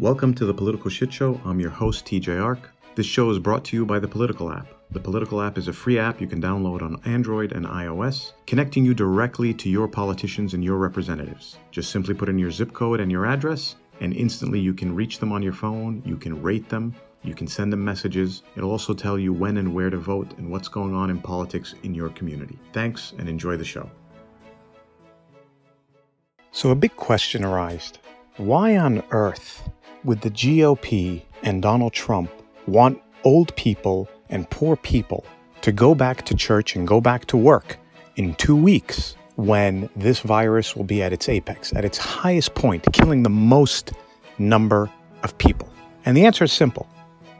Welcome to the Political Shit Show. I'm your host, TJ Ark. This show is brought to you by the Political app. The Political app is a free app you can download on Android and iOS, connecting you directly to your politicians and your representatives. Just simply put in your zip code and your address, and instantly you can reach them on your phone, you can rate them, you can send them messages. It'll also tell you when and where to vote and what's going on in politics in your community. Thanks and enjoy the show. So, a big question arose why on earth would the GOP and Donald Trump want old people and poor people to go back to church and go back to work in two weeks when this virus will be at its apex, at its highest point, killing the most number of people? And the answer is simple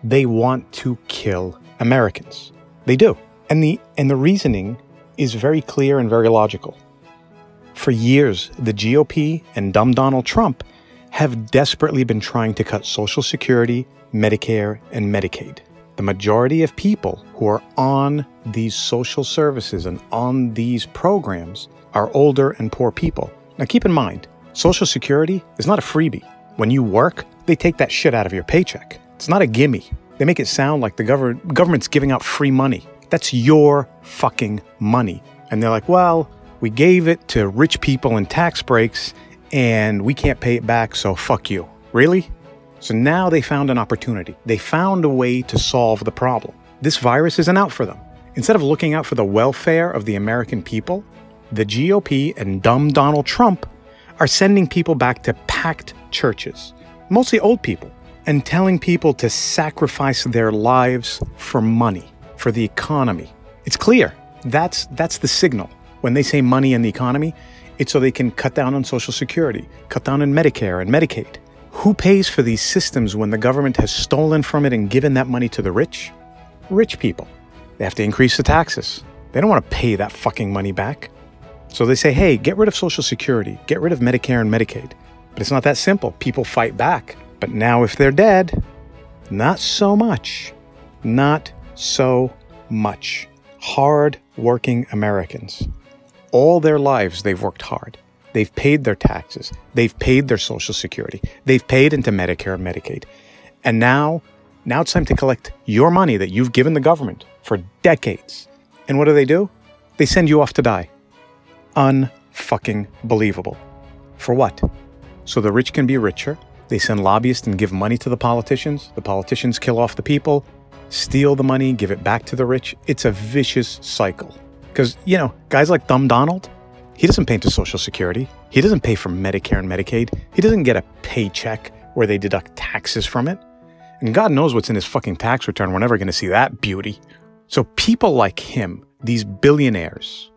they want to kill Americans. They do. And the, and the reasoning is very clear and very logical. For years, the GOP and dumb Donald Trump have desperately been trying to cut Social Security, Medicare, and Medicaid. The majority of people who are on these social services and on these programs are older and poor people. Now, keep in mind, Social Security is not a freebie. When you work, they take that shit out of your paycheck. It's not a gimme. They make it sound like the gov- government's giving out free money. That's your fucking money. And they're like, well, we gave it to rich people in tax breaks and we can't pay it back, so fuck you. Really? So now they found an opportunity. They found a way to solve the problem. This virus isn't out for them. Instead of looking out for the welfare of the American people, the GOP and dumb Donald Trump are sending people back to packed churches, mostly old people, and telling people to sacrifice their lives for money, for the economy. It's clear. That's that's the signal. When they say money and the economy, it's so they can cut down on Social Security, cut down on Medicare and Medicaid. Who pays for these systems when the government has stolen from it and given that money to the rich? Rich people. They have to increase the taxes. They don't want to pay that fucking money back. So they say, hey, get rid of Social Security, get rid of Medicare and Medicaid. But it's not that simple. People fight back. But now, if they're dead, not so much. Not so much. Hard working Americans. All their lives, they've worked hard. They've paid their taxes. They've paid their Social Security. They've paid into Medicare and Medicaid. And now, now it's time to collect your money that you've given the government for decades. And what do they do? They send you off to die. Unfucking believable. For what? So the rich can be richer. They send lobbyists and give money to the politicians. The politicians kill off the people, steal the money, give it back to the rich. It's a vicious cycle. Because, you know, guys like Dumb Donald, he doesn't pay into Social Security. He doesn't pay for Medicare and Medicaid. He doesn't get a paycheck where they deduct taxes from it. And God knows what's in his fucking tax return. We're never going to see that beauty. So people like him, these billionaires,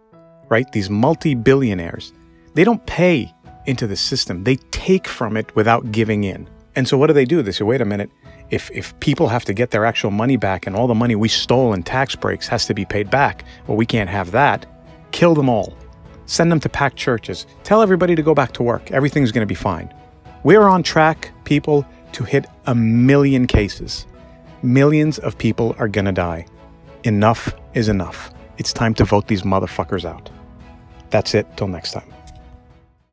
right? These multi billionaires, they don't pay into the system. They take from it without giving in. And so what do they do? They say, wait a minute, if, if people have to get their actual money back and all the money we stole in tax breaks has to be paid back, well, we can't have that. Kill them all. Send them to packed churches. Tell everybody to go back to work. Everything's going to be fine. We're on track, people, to hit a million cases. Millions of people are going to die. Enough is enough. It's time to vote these motherfuckers out. That's it. Till next time.